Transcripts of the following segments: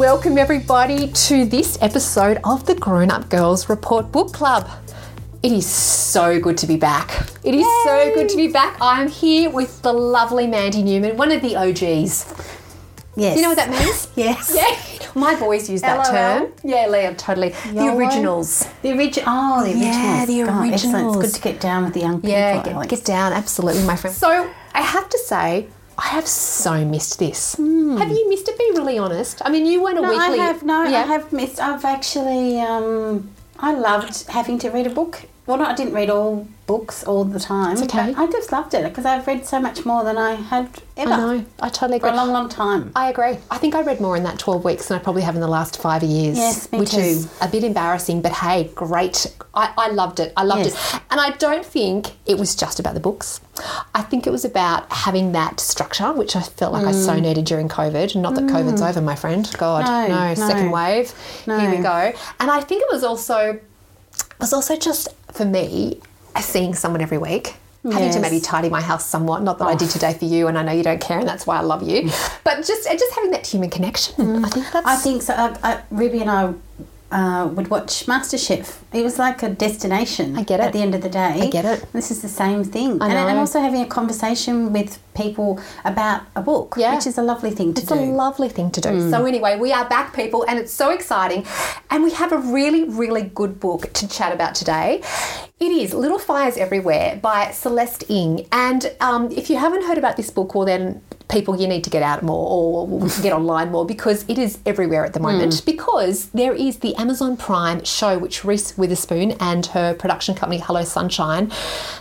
welcome everybody to this episode of the Grown Up Girls Report Book Club. It is so good to be back. It is so good to be back. I'm here with the lovely Mandy Newman, one of the OGs. Yes. Do you know what that means? Yes. Yeah. My boys use that LOL. term. Yeah, Liam, totally. The originals. The original. Oh, the originals. Yeah, the God, excellent. It's good to get down with the young people. Yeah, get, get down, absolutely, my friend. So I have to say, I have so missed this. Have you missed it? Be really honest. I mean, you weren't a. No, weekly. I have no. Yeah. I have missed. I've actually. Um, I loved having to read a book. Well, no, I didn't read all books all the time. It's okay. I just loved it because I've read so much more than I had ever I know. I totally for agree. a long, long time. I agree. I think I read more in that 12 weeks than I probably have in the last five years. Yes, me which too. is a bit embarrassing, but hey, great. I, I loved it. I loved Yes. it. And I don't think it was just about the books. I think it was about having that structure, which I felt like I so needed during COVID. Not that COVID's over, my friend. God, Mm. No, no, no. second wave. Here we go. And I think it was also, it was also just for me, seeing someone every week. Having to maybe tidy my house somewhat. Not that I did today for you, and I know you don't care, and that's why I love you. But just just having that human connection. I think that's. I think so. Uh, uh, Ruby and I uh, would watch MasterChef. It was like a destination. I get it. At the end of the day, I get it. This is the same thing, I and, and also having a conversation with people about a book, Yeah. which is a lovely thing to It's do. a lovely thing to do. So anyway, we are back, people, and it's so exciting. And we have a really, really good book to chat about today. It is Little Fires Everywhere by Celeste Ng. And um, if you haven't heard about this book, well then people you need to get out more or get online more because it is everywhere at the moment mm. because there is the Amazon Prime show which Reese Witherspoon and her production company Hello Sunshine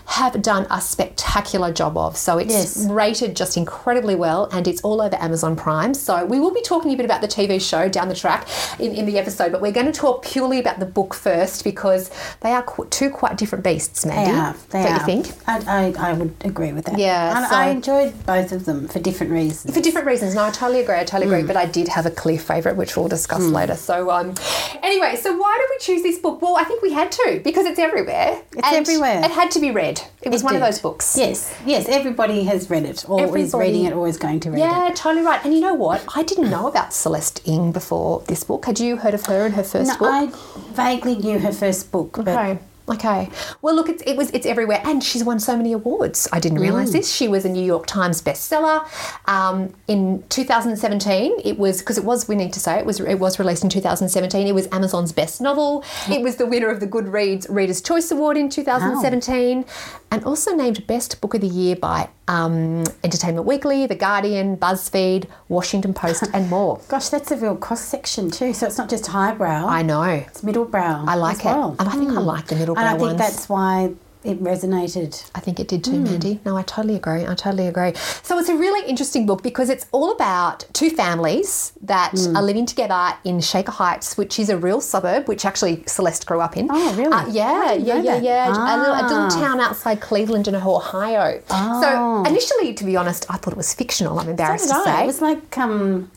have done a spectacular job of. So it's Yes. rated just incredibly well and it's all over Amazon Prime. So we will be talking a bit about the TV show down the track in, in the episode, but we're going to talk purely about the book first because they are qu- two quite different beasts, Mandy. They are. They Don't are. you think? I, I, I would agree with that. Yeah, And so- I enjoyed both of them for different reasons. For different reasons. No, I totally agree. I totally Mm. agree. But I did have a clear favourite, which we'll discuss later. So, um, anyway, so why did we choose this book? Well, I think we had to because it's everywhere. It's everywhere. It had to be read. It was It one of those books. Yes, yes. Everybody has read it, or is reading it, or is going to read it. Yeah, totally right. And you know what? I didn't know about Celeste Ng before this book. Had you heard of her and her first No, book? I vaguely knew her first book, but Okay. Okay. Well, look, it's, it was it's everywhere, and she's won so many awards. I didn't Mm. realize this. She was a New York Times bestseller um, in 2017. It was because it was. We need to say it was. It was released in 2017. It was Amazon's best novel. It was the winner of the Goodreads Readers' Choice Award in 2017, and also named Best Book of the Year by um, Entertainment Weekly, The Guardian, BuzzFeed, Washington Post, and more. gosh, that's a real cross section too. So it's not just highbrow; I know. it's middle brow. I like as it, well. and I think I like the middle brow. and I think ones. that's why it resonated. I think it did too, Hmm. Mandy. No, I totally agree. I totally agree. So it's a really interesting book because it's all about two families that Hmm. are living together in Shaker Heights, which is a real suburb, which actually Celeste grew up in. Oh, really? Uh, yeah, yeah, yeah, that. yeah. A, little, a little Ah. town outside Cleveland in Ohio. Oh. So initially, to be honest, I thought it was fictional. I'm embarrassed So to say. It was like um,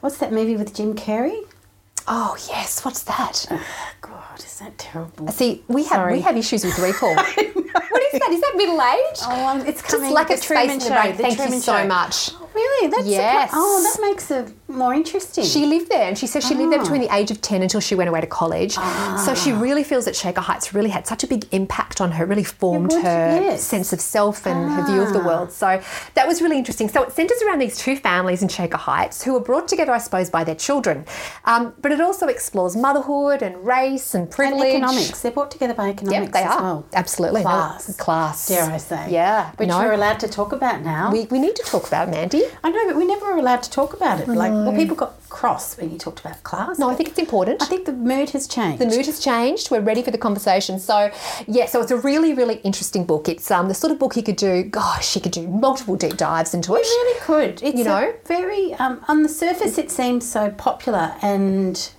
what's that movie with Jim Carrey? Oh yes, what's that? God, is that terrible? See, we have Sorry. we have issues with recall. what is that? Is that middle age? Oh, um, it's Just coming. lack the of space in the brain. Thank you Truman so Show. much. Really? That's Yes. surpri- oh, that makes it more interesting. She lived there, and she says she lived there Ah. between the age of 10 until she went away to college. So she really feels that Shaker Heights really had such a big impact on her, really formed would- her yes. sense of self and her view of the Ah. world. So that was really interesting. So it centres around these two families in Shaker Heights who are brought together, I suppose, by their children. Um, but it also explores motherhood and race and and privilege. economics. They're brought together by economics Yep, they as are. well. Absolutely. No, Class. class. Dare I say? Yeah. Which no. we're allowed to talk about now. we, we need to talk about Mandy. I know, but we never were allowed to talk about it. Like, well, people got cross when you talked about class. No, I think it's important. I think the mood has changed. The mood has changed. We're ready for the conversation. So, yeah, so it's a really, really interesting book. It's um, the sort of book you could do, gosh, you could do multiple deep dives into it. It really could. It's You know? very um, on the surface it seems so popular and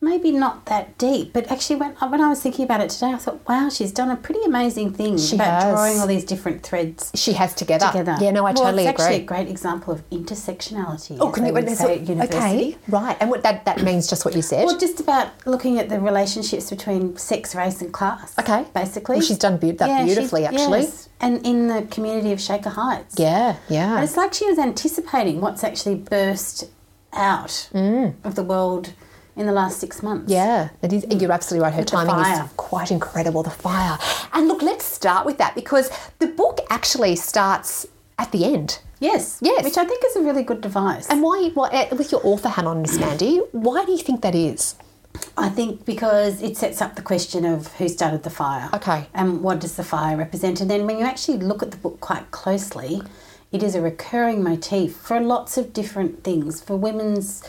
maybe not that deep, but actually when uh, when I was thinking about it today, I thought, wow, she's done a pretty amazing thing She about has. drawing all these different threads She has together. together. Yeah, no, I well, totally it's actually agree. a great example of intersectionality. Oh, can they you? would say what- at university. okay, right. And what that, that means just what you said. Well, just about looking at the relationships between sex, race, and class. Okay. basically. Well, she's done beau- that she- beautifully, actually. yes. And in the community of Shaker Heights. yeah, yeah. it's like she was anticipating what's actually burst out mm. of the world in the last six months. Yeah, it is, you're absolutely right. Her the timing is quite incredible. The fire. And look, let's start with that because the book actually starts at the end. Yes. Yes. Which I think is a really good device. And why, why uh, with your author hat on, Miss Mandy, why do you think that is? I think because it sets up the question of who started the fire. Okay. And what does the fire represent? And then when you actually look at the book quite closely, it is a recurring motif for lots of different things. For women's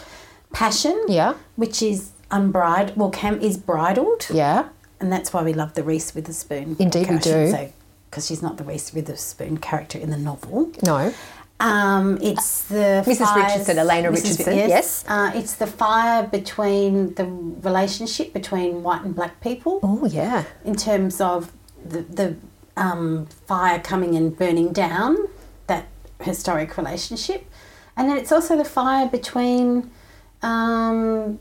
passion, Yeah. which is unbridled, well, Cam is bridled. Yeah. And that's why we love the Reese Witherspoon. Indeed we do. Because she's not the Reese Witherspoon character in the novel. No. Um, it's the Mrs. fires- Richardson, Elena Mrs. Richardson, Yes, yes. Uh, it's the fire between the relationship between white and black people Oh yeah. in terms of the the um, fire coming and burning down that historic relationship, and then it's also the fire between um,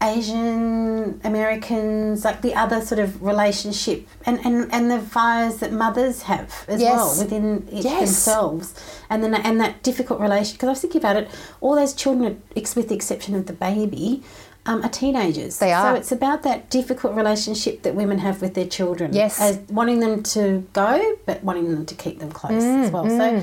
Asian Americans, like the other sort of relationship, and, and, and the fires that mothers have as Yes. well within it Yes. themselves, and then and that difficult relation. Because I was thinking about it, all those children, with the exception of the baby, um, are teenagers. They are. So it's about that difficult relationship that women have with their children. Yes. as wanting them to go, but wanting them to keep them close as well. So.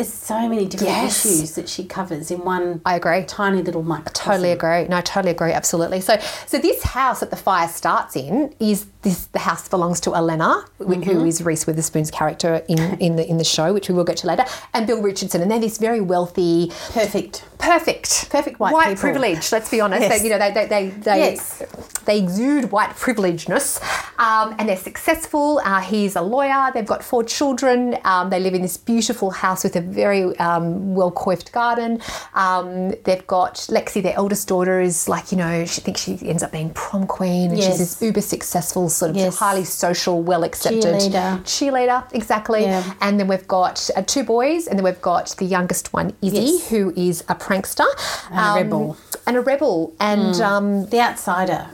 There's so many different Yes. issues that she covers in one I agree. tiny little microcosm. I totally agree. No, I totally agree. Absolutely. So, so this house that the fire starts in is this. The house belongs to Elena, Mm-hmm. who is Reese Witherspoon's character in, in the in the show, which we will get to later, and Bill Richardson, and they're this very wealthy, Perfect. Perfect, Perfect white people. privilege. Let's be honest. Yes. They, you know, they they they they, Yes. they exude white privilegeness, um, and they're successful. Uh, he's a lawyer. They've got four children. Um, they live in this beautiful house with a very um, well coiffed garden. Um, they've got Lexi, their eldest daughter, is like you know she thinks she ends up being prom queen, and Yes. she's this uber successful, sort of Yes. highly social, well accepted Cheerleader. cheerleader, exactly. Yeah. And then we've got uh, two boys, and then we've got the youngest one, Izzy, who is a prankster And a rebel. and a rebel, and um, The outsider.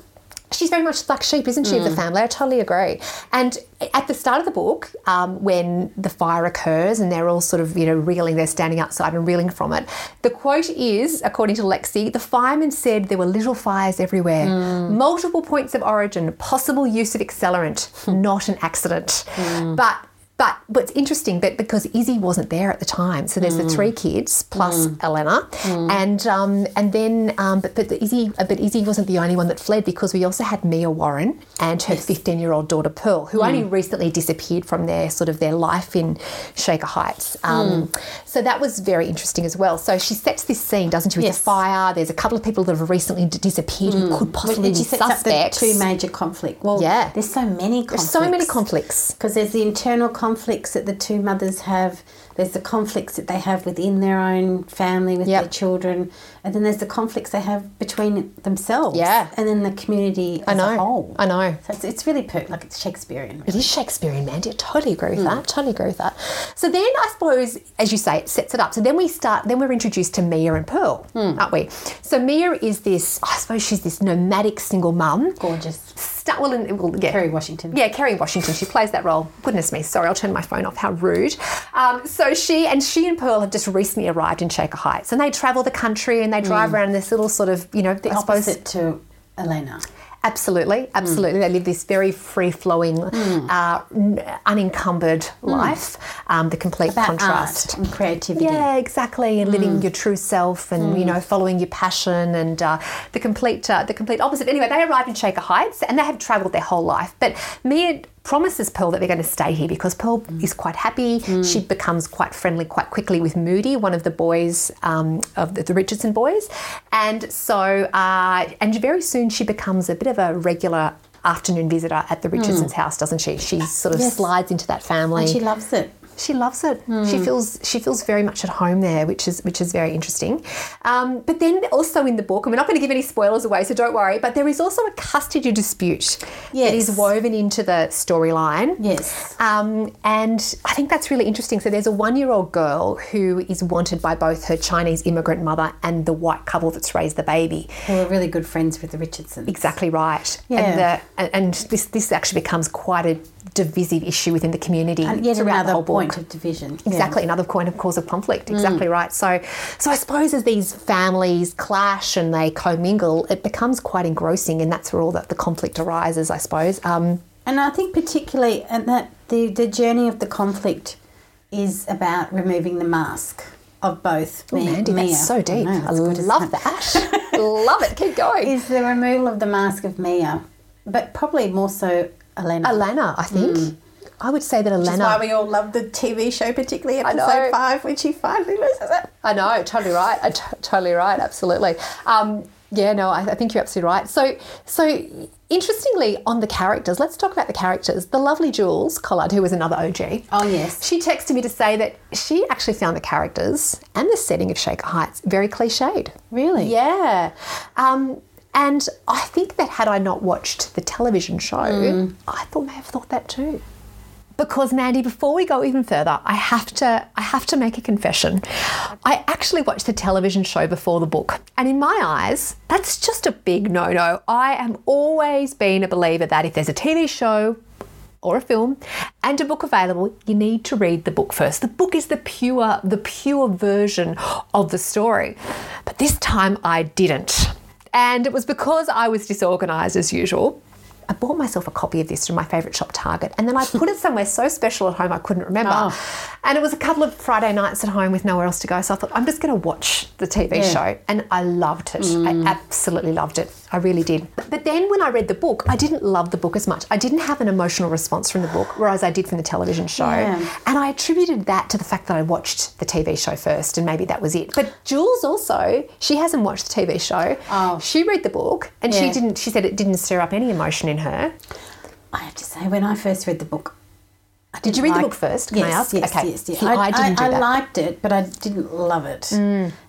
she's very much the black sheep, isn't she, of the Mm. family? I totally agree. And at the start of the book, um, when the fire occurs and they're all sort of, you know, reeling, they're standing outside and reeling from it. The quote is, according to Lexi, the fireman said there were little fires everywhere, Mm. multiple points of origin, possible use of accelerant, not an accident. Mm. But but what's interesting, but because Izzy wasn't there at the time, so there's Mm. the three kids plus Elena, and um, and then um, but but the Izzy but Izzy wasn't the only one that fled because we also had Mia Warren and her 15 year old daughter Pearl, who only Mm. recently disappeared from their sort of their life in Shaker Heights. Um, Mm. So that was very interesting as well. So she sets this scene, doesn't she, with Yes. the fire? There's a couple of people that have recently d- disappeared who could possibly be she sets up the suspects. two major conflict. Well, Yeah. there's so many conflicts. There's so many conflicts. Because there's the internal conflicts that the two mothers have. There's the conflicts that they have within their own family with Yep. their children, and then there's the conflicts they have between themselves. Yeah. and then the community I as know. a whole. I know. So it's, it's really per- like it's Shakespearean. It is Shakespearean, Mandy. I totally agree with that. Totally agree with that. So then I suppose, as you say, it sets it up. So then we start, then we're introduced to Mia and Pearl, Hmm. aren't we? So Mia is this, I suppose she's this nomadic single mum. Gorgeous. Sta- well, and, well, yeah. Kerry Washington. Yeah, Kerry Washington. She plays that role. Goodness me. Sorry, I'll turn my phone off. How rude. Um, so she and she and Pearl have just recently arrived in Shaker Heights, and they travel the country and they drive around in this little sort of, you know. The opposite to Elena. Absolutely, absolutely. They live this very free flowing, uh, n- unencumbered life. Um, the complete About contrast. and creativity. Yeah, exactly, and living your true self, and you know, following your passion, and uh, the complete, uh, the complete opposite. Anyway, they arrive in Shaker Heights, and they have travelled their whole life. But Mia promises Pearl that they're going to stay here because Pearl is quite happy. She becomes quite friendly quite quickly with Moody, one of the boys um, of the, the Richardson boys, and so uh, and very soon she becomes a bit of a regular. Afternoon visitor at the Richardsons' house, doesn't she? She sort of Yes. slides into that family. And she loves it. She loves it. She feels she feels very much at home there, which is which is very interesting. Um, but then also in the book, and we're not going to give any spoilers away, so don't worry. But there is also a custody dispute that is woven into the storyline. Yes. Um, and I think that's really interesting. So there's a one-year-old girl who is wanted by both her Chinese immigrant mother and the white couple that's raised the baby. Who are really good friends with the Richardsons. Exactly right. Yeah. And, the, and this this actually becomes quite a divisive issue within the community And yet another point of division. Yeah. Exactly, another point of cause of conflict. Exactly right. So, so I suppose as these families clash and they commingle, it becomes quite engrossing, and that's where all the, the conflict arises. I suppose. Um, And I think particularly and that the, the journey of the conflict is about removing the mask of both oh, me, Mandy, Mia. that's so deep. I, know, I that's good, love that. love it. Keep going. Is the removal of the mask of Mia, but probably more so Elena. Alana, I think. I would say that Which is why we all love the TV show, particularly episode five, when she finally loses it. I know, totally right. I t- totally right. Absolutely. Um, yeah, no, I, I think you're absolutely right. So, so interestingly, on the characters, let's talk about the characters. The lovely Jules Collard, who was another OG. Oh yes. She texted me to say that she actually found the characters and the setting of Shaker Heights very cliched. Really? Yeah. Um, and I think that had I not watched the television show, hmm. I thought may have thought that too. Because Mandy, before we go even further, I have to I have to make a confession. I actually watched the television show before the book, and in my eyes, that's just a big no-no. I am always been a believer that if there's a TV show or a film and a book available, you need to read the book first. The book is the pure the pure version of the story. But this time I didn't. And it was because I was disorganized as usual. I bought myself a copy of this from my favourite shop, Target, and then I put it somewhere so special at home I couldn't remember. Oh. And it was a couple of Friday nights at home with nowhere else to go, so I thought I'm just going to watch the TV Yeah. show, and I loved it. I mm. absolutely loved it. I really did. But then when I read the book, I didn't love the book as much. I didn't have an emotional response from the book, whereas I did from the television show. Yeah. And I attributed that to the fact that I watched the TV show first, and maybe that was it. But Jules also, she hasn't watched the TV show. Oh. She read the book, and she didn't. She said it didn't stir up any emotion in her. I have to say, when I first read the book, I Did you read the book first? Can I yes, ask? Yes, Okay. yes, yes. I didn't do I, that. Mm. liked it, but I didn't love it.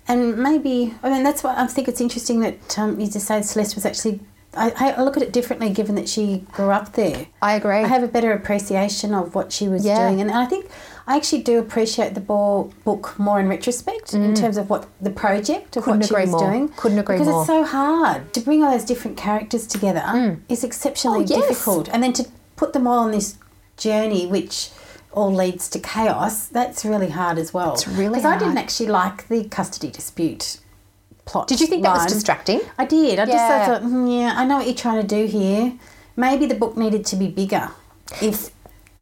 And maybe, I mean, that's why I think it's interesting that um, you just say Celeste was actually. I, I look at it differently given that she grew up there. I agree. I have a better appreciation of what she was Yeah. doing. And I think I actually do appreciate the ball book more in retrospect in terms of what the project of Mm. Couldn't what she was more. doing. Couldn't agree because more. it's so hard to bring all those different characters together is exceptionally Oh, yes. difficult. And then to put them all on this journey, which all leads to chaos, that's really hard as well. It's really Because I didn't actually like the custody dispute plot. Did you think that was distracting? I did. I Yeah. just thought, "Hmm, yeah, I know what you're trying to do here. Maybe the book needed to be bigger if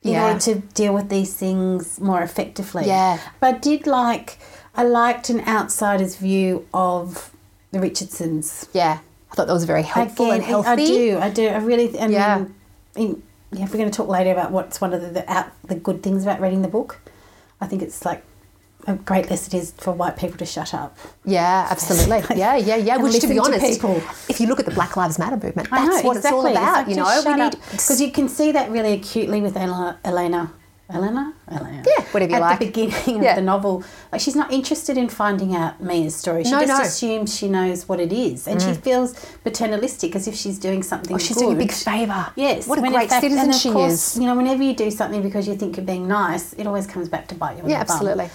in Yeah. order to deal with these things more effectively. Yeah. But I did like, I liked an outsider's view of the Richardsons. Yeah, I thought that was very helpful and healthy. I do. I do. I really. I Yeah. mean, in, yeah, if we're going to talk later about what's one of the the, out, the good things about reading the book, I think it's like a great lesson is for white people to shut up. Yeah, absolutely. Yeah, yeah, yeah. And Which, to be to honest, people. if you look at the Black Lives Matter movement, that's know, what exactly. it's all about. you know, we need because you can see that really acutely with Elena. Um, Elena. Elena? Yeah, whatever you At like. the beginning Yeah. of the novel, like she's not interested in finding out Mia's story. She No, just no. assumes she knows what it is, and she mm. feels paternalistic as if she's doing something. Oh, she's doing a big favour. Yes, What a when great fact- citizen and of she course, is. You know, whenever you do something because you think you're being nice, it always comes back to bite you. in Yeah, absolutely.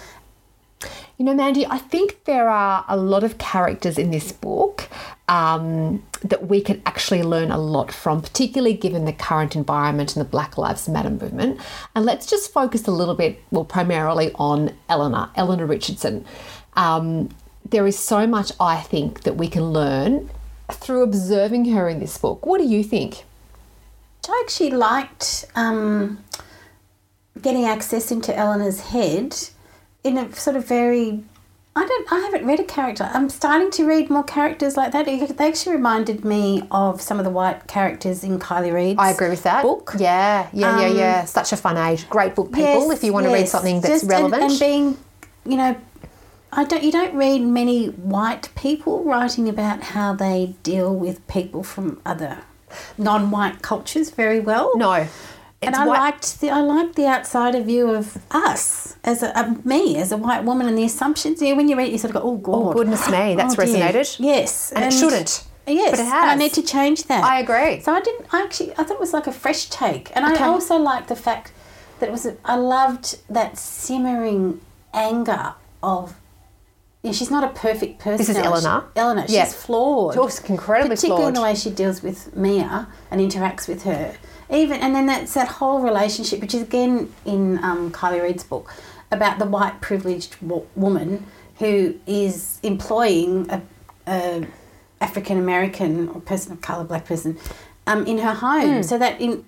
You know, Mandy, I think there are a lot of characters in this book um, that we can actually learn a lot from, particularly given the current environment and the Black Lives Matter movement. And let's just focus a little bit, well, primarily on Eleanor, Eleanor Richardson. Um, there is so much, I think, that we can learn through observing her in this book. What do you think? I actually liked um, getting access into Eleanor's head in a sort of very. I don't. I haven't read a character. I'm starting to read more characters like that. They actually reminded me of some of the white characters in Kiley Reid's. I agree with that. book. Yeah, yeah, yeah, Um, yeah. Such a fun age. Great book, people, Yes, if you want to read something that's Just- and- relevant. and, being, you know, I don't. You don't read many white people writing about how they deal with people from other non-white cultures very well. no. And I white- liked the I liked the outsider view of us as a, of me as a white woman and the assumptions. Know, when you read, it, you sort of go, "Oh, oh God, Oh, goodness me, that's oh, dear." resonated. Yes, And it shouldn't. Yes, But it And I need to change that. I agree. So I didn't. I actually I thought it was like a fresh take, and Okay. I also liked the fact that it was. A, I loved that simmering anger of. Yeah, she's not a perfect person. This is Eleanor? Eleanor, she's Yeah. flawed. She's incredibly particularly in the way she deals with Mia and interacts with her. Even and then that's that whole relationship, which is again in um, Kiley Reid's book about the white privileged wo- woman who is employing a, a African American or person of color, black person. Um, in her home, so that in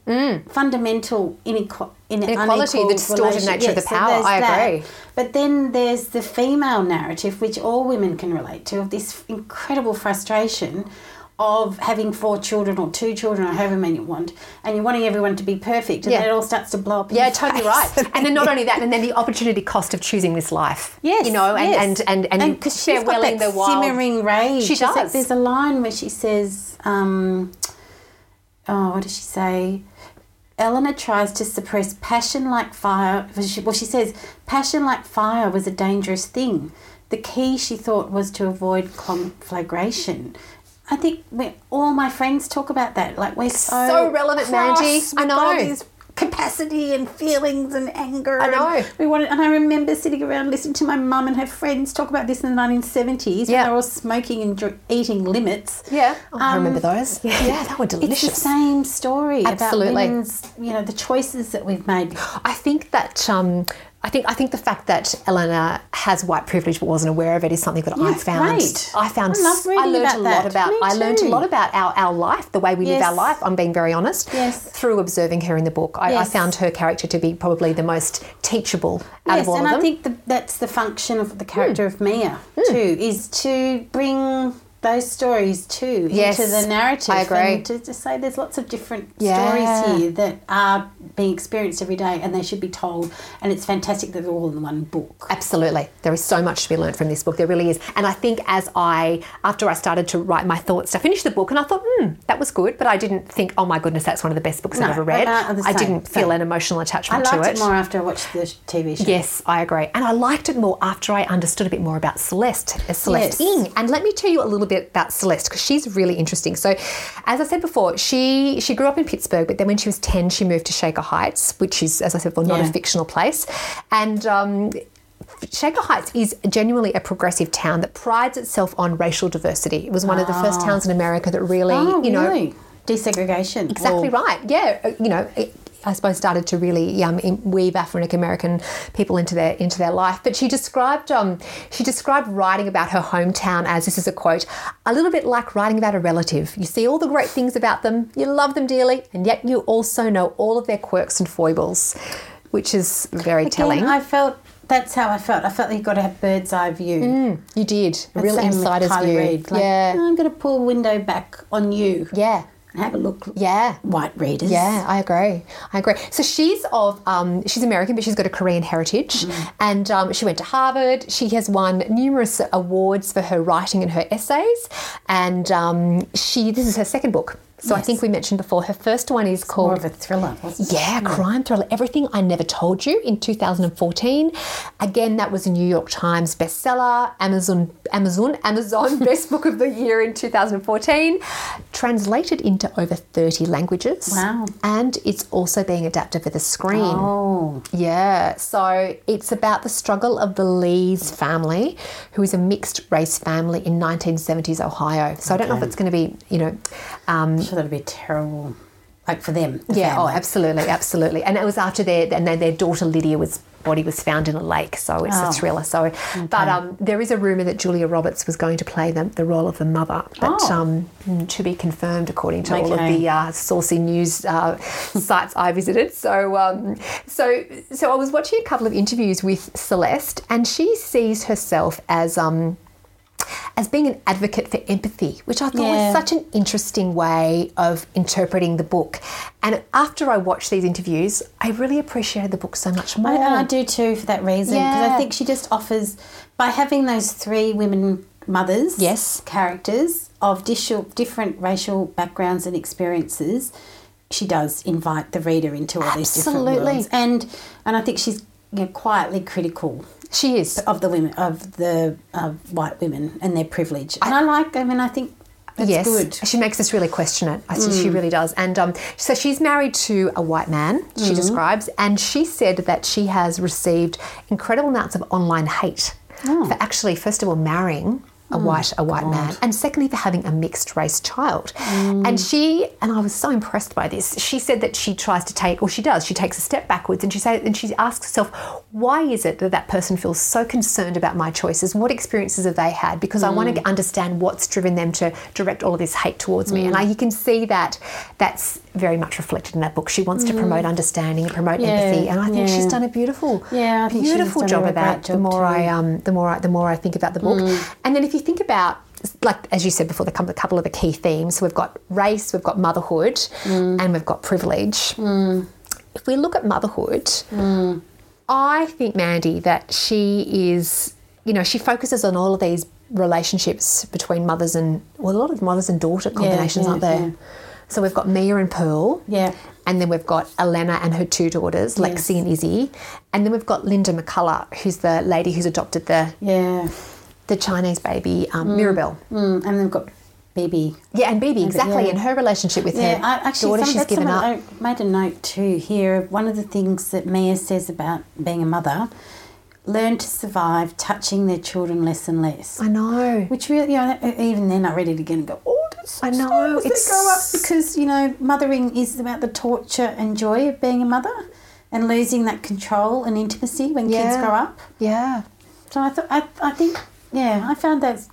fundamental inequ- in Inequality, the distorted nature of the yes, so power, there's I that. agree. But then there's the female narrative, which all women can relate to, of this incredible frustration of having four children or two children or however many you want, and you're wanting everyone to be perfect, and Yeah. then it all starts to blow up. Yeah, totally face. right. And then not only that, and then the opportunity cost of choosing this life. Yes, you know, and yes. and and and, because she's got that the wild. simmering rage. She There's like- does. There's a line where she says, um, "Oh, what does she say?" Eleanor tries to suppress passion like fire. Well, she says, passion like fire was a dangerous thing. The key, she thought, was to avoid conflagration. I think we, all my friends talk about that. Like we're so, so relevant, cross, Mandy. I we've all know. these capacity and feelings and anger. I know. And we wanted, and I remember sitting around listening to my mum and her friends talk about this in the 1970s Yeah. when they were all smoking and dr- eating limits. Yeah, Oh, I remember Um, those. Yeah, yeah, they were delicious. It's the same story Absolutely. about women's, you know, the choices that we've made. I think that um, I think I think the fact that Eleanor has white privilege but wasn't aware of it is something that I found. great. I found. I love reading learned about a lot that. about. Me I learned a lot about our, our life, the way we live our life. I'm being very honest. Yes. Through observing her in the book, I, I found her character to be probably the most teachable out yes, of all and of I think the, that's the function of the character hmm. of Mia hmm. too, is to bring those stories too Yes, into the narrative. I agree. And to, to say there's lots of different Yeah. stories here that are being experienced every day and they should be told. And it's fantastic that they're all in one book. Absolutely. There is so much to be learned from this book. There really is. And I think as I, after I started to write my thoughts, I finished the book and I thought, hmm, that was good. But I didn't think, oh my goodness, that's one of the best books I've ever read. I- I- didn't feel same. an emotional attachment. I liked it more after I watched the TV show. Yes, I agree. And I liked it more after I understood a bit more about Celeste, uh, Celeste Yes. Ing. And let me tell you a little bit about Celeste because she's really interesting. So, as I said before, she she grew up in Pittsburgh, but then when she was 10, she moved to Shaker Heights, which is, as I said before, not Yeah. a fictional place. And um, Shaker Heights is genuinely a progressive town that prides itself on racial diversity. It was one of the first towns in America that really, Oh, you know, really? Desegregation. Exactly Well, right. Yeah, uh, you know, it, I suppose started to really um, weave African American people into their into their life. But she described um, she described writing about her hometown as this is a quote, a little bit like writing about a relative. You see all the great things about them, you love them dearly, and yet you also know all of their quirks and foibles, which is very telling. I felt that's how I felt. I felt that you got to have bird's eye view. you did a real insider's view. Like, yeah, I'm going to pull a window back on you yeah. Have a look. Yeah. White readers. Yeah, I agree. I agree. So she's of um, she's American, but she's got a Korean heritage, and um, she went to Harvard. She has won numerous awards for her writing and her essays, and um, she this is her second book. So I think we mentioned before her first one is called More of a thriller, wasn't it? yeah, hmm. crime thriller. Everything I Never Told You in 2014. Again, that was a New York Times bestseller, Amazon, Amazon, Amazon Best Book of the Year in 2014. Translated into over 30 languages. Wow. And it's also being adapted for the screen. Oh, Yeah, so it's about the struggle of the Lees family, who is a mixed race family in 1970s Ohio. So I don't know if it's going to be, you know, um, I'm sure that'd be terrible. Like for them. the yeah, oh, absolutely, absolutely. And it was after their and then their daughter Lydia was body was found in a lake, so it's Oh. a thriller. So, but um, there is a rumor that Julia Roberts was going to play the, the role of the mother, but Oh. um, to be confirmed according to all of the uh, saucy news uh, sites I visited. So, um, so, so I was watching a couple of interviews with Celeste, and she sees herself as. Um, as being an advocate for empathy, which I thought Yeah. was such an interesting way of interpreting the book. And after I watched these interviews, I really appreciated the book so much more. I, I do too for that reason because Yeah. I think she just offers by having those three women mothers, Yes. characters of different racial backgrounds and experiences. She does invite the reader into all these different worlds, and and I think she's you know, quietly critical She is. of the women of the uh, white women and their privilege. And I, like. I mean, I think that's yes, good. she makes us really question it. I She really does. And um, so she's married to a white man, she describes, and she said that she has received incredible amounts of online hate for actually, first of all, marrying a white a white man, and secondly for having a mixed race child. Mm. And she and I was so impressed by this. She said that she tries to take, or she does, she takes a step backwards, and she say, and she asks herself, why is it that that person feels so concerned about my choices? What experiences have they had? Because I want Mm. to understand what's driven them to direct all of this hate towards me. And Mm. I, you can see that that's very much reflected in that book. She wants to promote understanding and promote Mm. Yeah, empathy, and I think she's done a beautiful, Yeah, I beautiful job of that. great The more I too. Mm. um, the more I, the more I think about the book, and then if you think about like as you said before, the couple a couple of the key themes. We've got race, we've got motherhood, Mm. and we've got privilege. If we look at motherhood, I think Mandy that she is, you know, she focuses on all of these relationships between mothers and well, a lot of mothers and daughter combinations, yeah, aren't there? So we've got Mia and Pearl. Yeah. And then we've got Elena and her two daughters, Lexi and Izzy. And then we've got Linda McCullough, who's the lady who's adopted the, Yeah. the Chinese baby, um, Mirabelle. Mm, and they've got Bebe. Yeah, and Bebe, exactly. yeah. And her relationship with Yeah, her I, actually, daughter, some, she's given up. I made a note too here. One of the things that Mia says about being a mother learn to survive touching their children less and less. I know. Which really, you know, even then, I read it again and go, oh, I know, sad as they it's- because you know, mothering is about the torture and joy of being a mother, and losing that control and intimacy when kids grow up. Yeah. So I thought, I, I think, yeah, I found that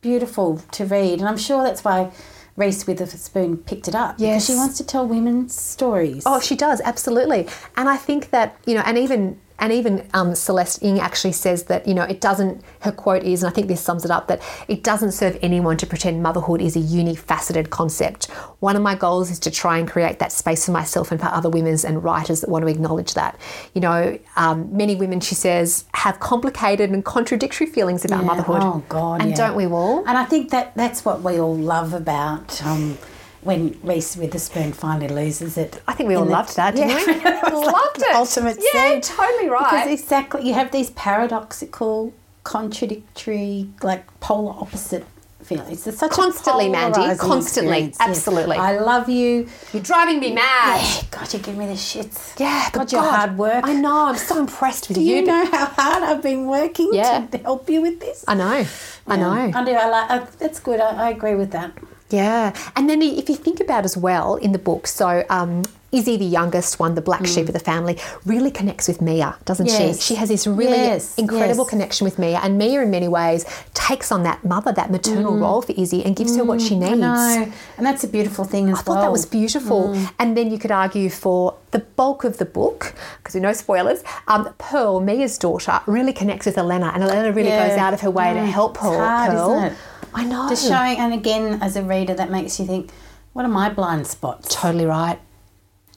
beautiful to read, and I'm sure that's why Reese Witherspoon picked it up because she wants to tell women's stories. Oh, she does absolutely, and I think that you know, and even and even um, Celeste Ng actually says that you know it doesn't. Her quote is, and I think this sums it up, that it doesn't serve anyone to pretend motherhood is a unifaceted concept. One of my goals is to try and create that space for myself and for other women and writers that want to acknowledge that. You know, um, many women, she says, have complicated and contradictory feelings about Yeah. motherhood. Oh God! and yeah. don't we all? And I think that that's what we all love about um, when Reese Witherspoon finally loses it. I think we all the- loved that, didn't Yeah. we? It was loved the it. Ultimate Yeah, scene. totally right. Because exactly, you have these paradoxical, contradictory, like polar opposite feelings. It's such Constantly, Mandy, constantly, absolutely. I love you. You're driving me mad. Yeah, God, you give me the shits. Yeah, but God, your God, hard work. I know. I'm so impressed with Do you you. know how hard I've been working Yeah. to help you with this? I know. I know. I do. I like. I, that's good. I, I agree with that. Yeah. And then if you think about as well in the book, so um, Izzy, the youngest one, the black sheep of the family, really connects with Mia, doesn't Mm. Yes. she? She has this really Yes, incredible yes. connection with Mia, and Mia, in many ways, takes on that mother, that maternal role for Izzy, and gives her what she needs. Mm. I know, and that's a beautiful thing as I thought well. that was beautiful. Mm. And then you could argue for the bulk of the book, because we know spoilers, um, Pearl, Mia's daughter, really connects with Elena, and Elena really Yeah. goes out of her way to Mm. help Pearl. hard, Pearl. I know. Just showing, and again, as a reader, that makes you think, what are my blind spots? Totally right.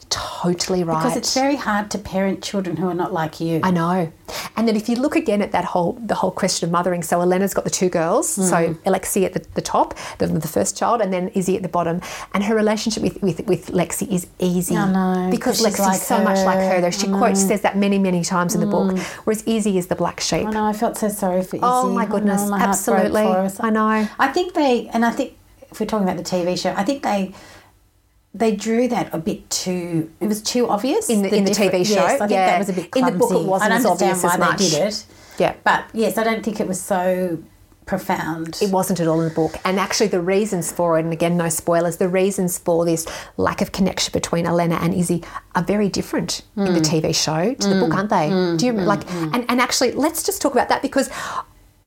Totally right. Because it's very hard to parent children who are not like you. I know. And then if you look again at that whole the whole question of mothering, so Elena's got the two girls, Hmm. so Alexi at the, the top, the, the first child, and then Izzy at the bottom. And her relationship with, with, with Lexi is easy. I know, Because Lexi's like so much like her. her, though. She quotes. Hmm. says that many, many times in the book, whereas Izzy is the black sheep. I know. I felt so sorry for Izzy. Oh, my I know, goodness, my absolutely. for her. I know. I think they, and I think if we're talking about the TV show, I think they they drew that a bit too. It was too obvious In the- in the TV show? Yes, I think Yeah. that was a bit clumsy. In the book it wasn't I as obvious why as they much. did it. Yeah. but yes, I don't think it was so profound. It wasn't at all in the book. And actually, the reasons for it, and again, no spoilers, the reasons for this lack of connection between Elena and Izzy are very different in the hmm. TV show to the book, hmm. aren't they? Hmm. Do you like? And, and actually, let's just talk about that because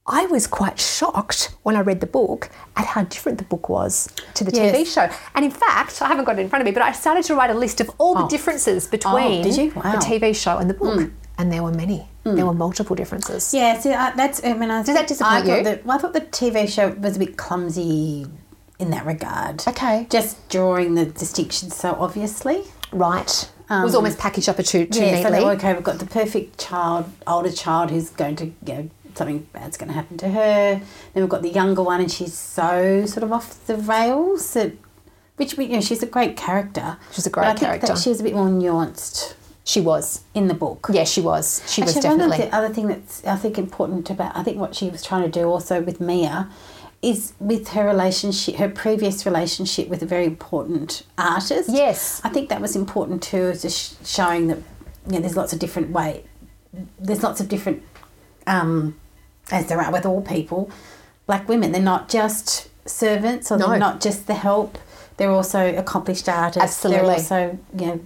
I was quite shocked when I read the book at how different the book was to the TV show. And in fact, I haven't got it in front of me, but I started to write a list of all the Oh. differences oh, between did you? Wow. the TV show and the book. Hmm. And there were many. Hmm. There were multiple differences. Yeah, see, I, that's. I mean, I Does that disappoint I thought you? That, well, I thought the TV show was a bit clumsy in that regard. Okay. just drawing the distinctions so obviously. Right. it was um, almost packaged up too, too yeah, so neatly. that, okay, we've got the perfect child, older child who's going to, you know, something bad's going to happen to her. Then we've got the younger one, and she's so sort of off the rails that, which we, you know, she's a great character. She's a great I think character. That she was a bit more nuanced She was. in the book. Yeah, she was. She was Actually, one definitely. of the other thing that's I think important about I think what she was trying to do also with Mia is with her relationship, her previous relationship with a very important artist. Yes. I think that was important too, is just showing that you know there's lots of different way, there's lots of different, um, as there are with all people, black women. They're not just servants or No. they're not just the help. They're also accomplished artists. Absolutely. They're also, you know,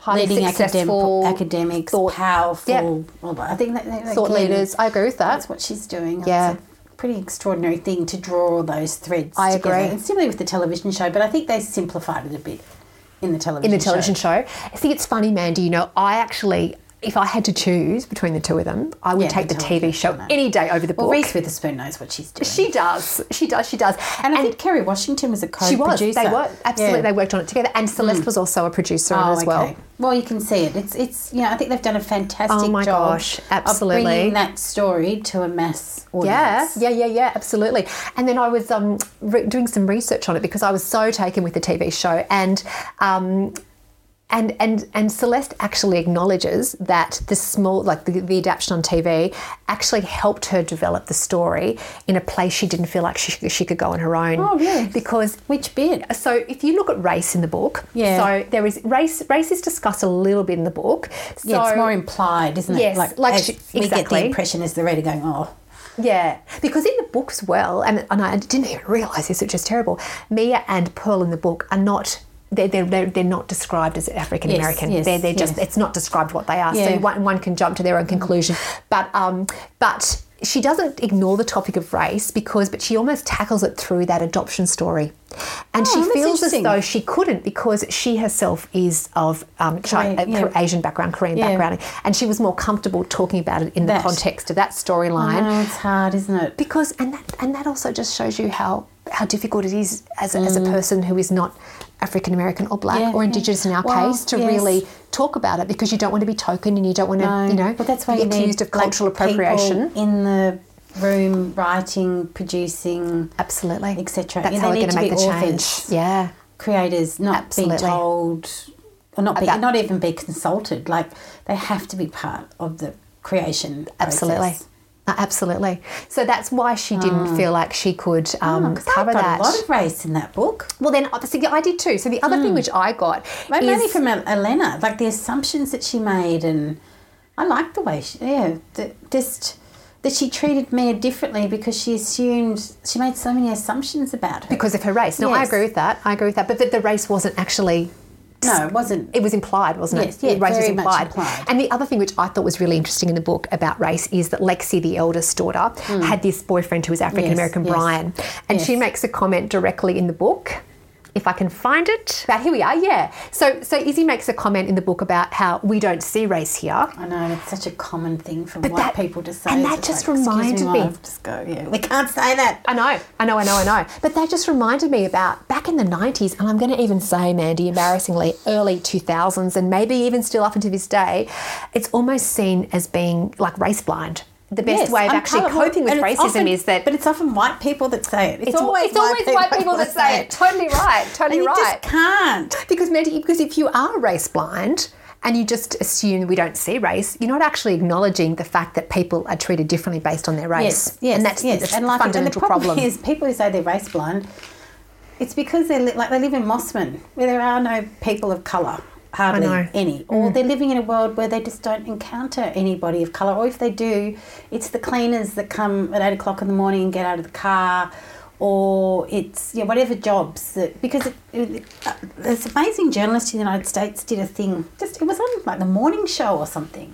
Highly leading academic, academics, thought- powerful. Well, I think that, that Thought again, leaders. I agree with that. That's what she's doing. Yeah. It's a pretty extraordinary thing to draw all those threads. I together. agree. And similarly with the television show, but I think they simplified it a bit in the television in the television show. show. I think it's funny, Mandy. You know, I actually, if I had to choose between the two of them, I would Yeah, take the TV show any day over the Well, book. Reese Witherspoon knows what she's doing. she does. She does. She does. and I think Kerry Washington was a co-producer. she was. They were absolutely. Yeah. They worked on it together, and Celeste was also a producer Oh, as well. okay. Well, you can see it. It's it's you know I think they've done a fantastic Oh my job gosh, of absolutely. bringing that story to a mass Yeah, audience. yeah, yeah, yeah, absolutely. And then I was um, re- doing some research on it because I was so taken with the TV show, and um, and and and Celeste actually acknowledges that the small, like the, the adaptation on TV, actually helped her develop the story in a place she didn't feel like she, she could go on her own. Oh, really? Because Which bit? so if you look at race in the book, Yeah. so there is race. Race is discussed a little bit in the book. So Yeah, it's more implied, isn't it? Yes, like, like she- we get the impression as the reader going, oh, Yeah, because in the book as well, and, and I didn't even realise this, which is terrible. Mia and Pearl in the book are not. They're, they're, they're, not described as African American. yes, they're they're just yes. it's not described what they are. Yeah. So one, one can jump to their own conclusion. But um, but she doesn't ignore the topic of race because but she almost tackles it through that adoption story. And Oh, she feels as though she couldn't because she herself is of um, Korean, uh, yeah. Asian background, Korean Yeah. background, and she was more comfortable talking about it in the context of that storyline know it's hard, isn't it? because and that and that also just shows you how how difficult it is as a, as a person who is not African American or black. Yeah, or yeah. Indigenous in our Well, case to yes. really talk about it because you don't want to be token and you don't want to you know but that's why be you need, accused of like, cultural appropriation. in the room writing, producing, Absolutely, etc. That's Yeah, how we're going to make the change. Yeah, creators not Absolutely. being told or not be, not even be consulted. Like they have to be part of the creation. absolutely. process. Uh, Uh, absolutely. So that's why she didn't ah. feel like she could ah, um, Oh, cover got that. a lot of race in that book. well, then uh, obviously I did too. So the other thing hmm. which I got is mainly from uh, Elena, like the assumptions that she made, and I like the way she, yeah, the, just that she treated Mia differently because she assumed she made so many assumptions about her. because of her race. No, I agree with that. I agree with that. But that the race wasn't actually no, it wasn't. it was implied, wasn't it? Yes, yeah, race was very much implied. implied. And the other thing which I thought was really interesting in the book about race is that Lexi, the eldest daughter, mm. had this boyfriend who was African American, yes, Brian, and she makes a comment directly in the book. If I can find it, but here we are. Yeah. So, so Izzy makes a comment in the book about how we don't see race here. I know it's such a common thing for white that- people to say. and that just "Excuse reminded me- love," Just go, yeah. We can't say that. I know, I know, I know, I know. But that just reminded me about back in the 90s, and I'm going to even say, Mandy, embarrassingly, early 2000s, and maybe even still up until this day, it's almost seen as being like race blind. The best Yes, way of actually coping with racism often- is that. But it's often white people that say it. It's, it's always, it's always white people that say it. Totally right. Totally and you right. just can't. Because Mandy, because if you are race blind and you just assume we don't see race, you're not actually acknowledging the fact that people are treated differently based on their race. Yes, yes, and that's, yes. that's and like, fundamental and the problem, problem. is people who say they're race blind. It's because they li- like they live in Mosman, where there are no people of colour, hardly know. Mm. any, or they're living in a world where they just don't encounter anybody of colour, or if they do, it's the cleaners that come at eight o'clock in the morning and get out of the car, or it's yeah whatever jobs that because it, it, uh, this amazing journalist in the United States did a thing just it was on like the morning show or something.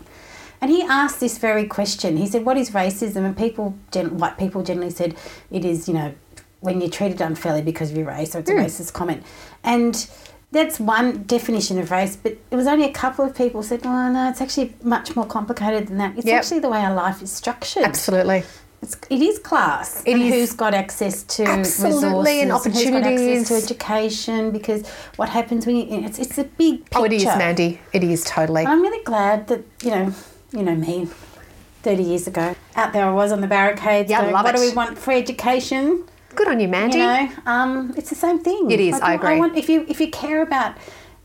And he asked this very question. He said, "What is racism?" And people, gen- white people, generally said, "It is, you know, when you're treated unfairly because of your race." So it's a racist comment, and that's one definition of race. But it was only a couple of people said, "Oh no, it's actually much more complicated than that. It's Yep. actually the way our life is structured. Absolutely. It's, it is class. It and is. who's got access to Absolutely, and resources, who's got access opportunities. to education. Because what happens when you it's it's a big picture. Oh, it is, Mandy. It is totally. And I'm really glad that, you know, you know me, 30 years ago, out there I was on the barricades. Yeah, going, love what it. do we want for education? Good on you, Mandy. You know, um, it's the same thing. It is, I agree. want, if you if you care about,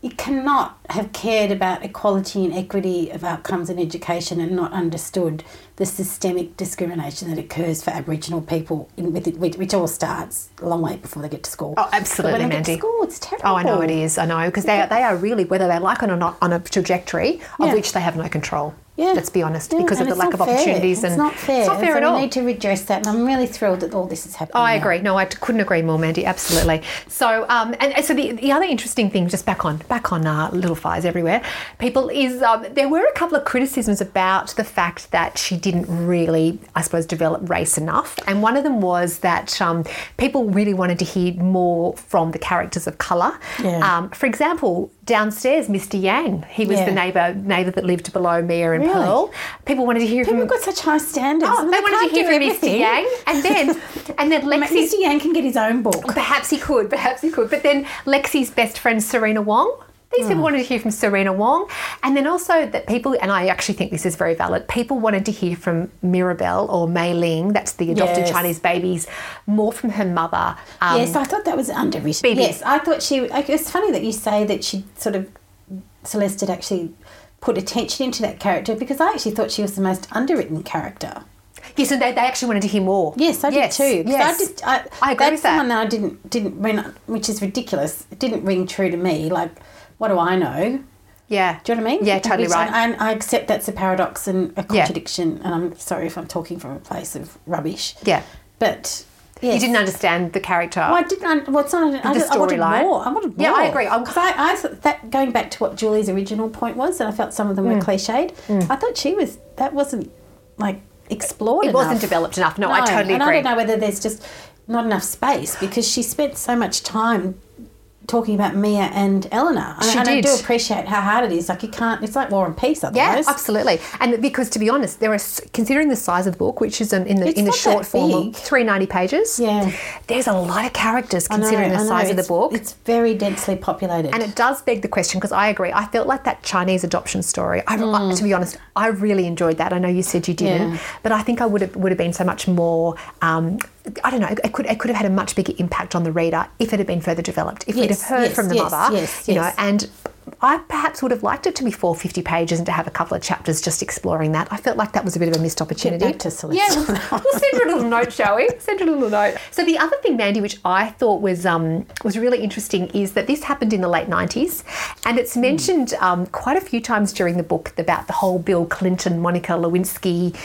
you cannot have cared about equality and equity of outcomes in education and not understood the systemic discrimination that occurs for Aboriginal people, in, which, which all starts a long way before they get to school. Oh, But absolutely, when they Mandy. get to school, it's terrible. Oh, I know it is. I know because they they are really whether they like it or not on a trajectory of Yeah. which they have no control. Yeah. Let's be honest, because of the lack of fair. opportunities. It's and not fair. It's not fair so at all. We need to redress that, and I'm really thrilled that all this is happening. Oh, I now. agree. No, I couldn't agree more, Mandy. Absolutely. So, um, and, and so the, the other interesting thing, just back on back on uh, Little Fires Everywhere, people is um, there were a couple of criticisms about the fact that she didn't really, I suppose, develop race enough, and one of them was that um, people really wanted to hear more from the characters of colour. Yeah. Um, for example, downstairs, Mr. Yang, he was Yeah. the neighbour neighbour that lived below Mia and Really? Pearl. People wanted to hear People from. got such high standards. Oh, and they wanted to hear from Mr. Yang, and then and then Lexi. Mr. Yang can get his own book. Perhaps he could, perhaps he could. But then Lexi's best friend, Serena Wong. These Hmm. people wanted to hear from Serena Wong. And then also that people, and I actually think this is very valid, people wanted to hear from Mirabelle or May Ling, that's the adopted Yes. Chinese babies, more from her mother. Um, yes, I thought that was underwritten. Yes, I thought she. It's funny that you say that she sort of Celeste had actually put attention into that character because I actually thought she was the most underwritten character. yes, and they, they actually wanted to hear more. Yes, I yes, did too. Yes. I, just, I, I agree that's with that. someone that I didn't didn't ring, which is ridiculous. It didn't ring true to me. Like, what do I know? yeah. Do you know what I mean? Yeah, totally Which- right. And I accept that's a paradox and a Yeah. contradiction. And I'm sorry if I'm talking from a place of rubbish. Yeah. But yes. You didn't understand the character. Well, I didn't. Well, it's not. I, The I wanted storyline. more. I wanted more. Yeah, I agree. I'm- I, I that going back to what Julie's original point was, and I felt some of them Mm. were cliched. I thought she was. That wasn't like explored. It wasn't developed enough. No, I totally and agree. I don't know whether there's just not enough space because she spent so much time talking about Mia and Eleanor. She and I did. do appreciate how hard it is. Like you can't. It's like War and Peace Otherwise. Yeah, absolutely. And because to be honest, there are considering the size of the book, which is in, the It's in the short form three ninety pages. Yeah. there's a lot of characters I know, considering the size of the book. It's very densely populated. and it does beg the question because I agree. I felt like that Chinese adoption story. I, I- to be honest, I really enjoyed that. I know you said you didn't, Mm. Yeah. but I think I would have would have been so much more. Um, I don't know. It could it could have had a much bigger impact on the reader if it had been further developed. If we'd have heard yes, from the yes, mother, yes, you know, and I perhaps would have liked it to be 450 pages and to have a couple of chapters just exploring that. I felt like that was a bit of a missed opportunity. back to Celeste Yeah, we'll, we'll send her a little note, shall we? Send her a little note. So the other thing, Mandy, which I thought was um, was really interesting, is that this happened in the late 90s, and Hmm. it's mentioned um, quite a few times during the book about the whole Bill Clinton, Monica Lewinsky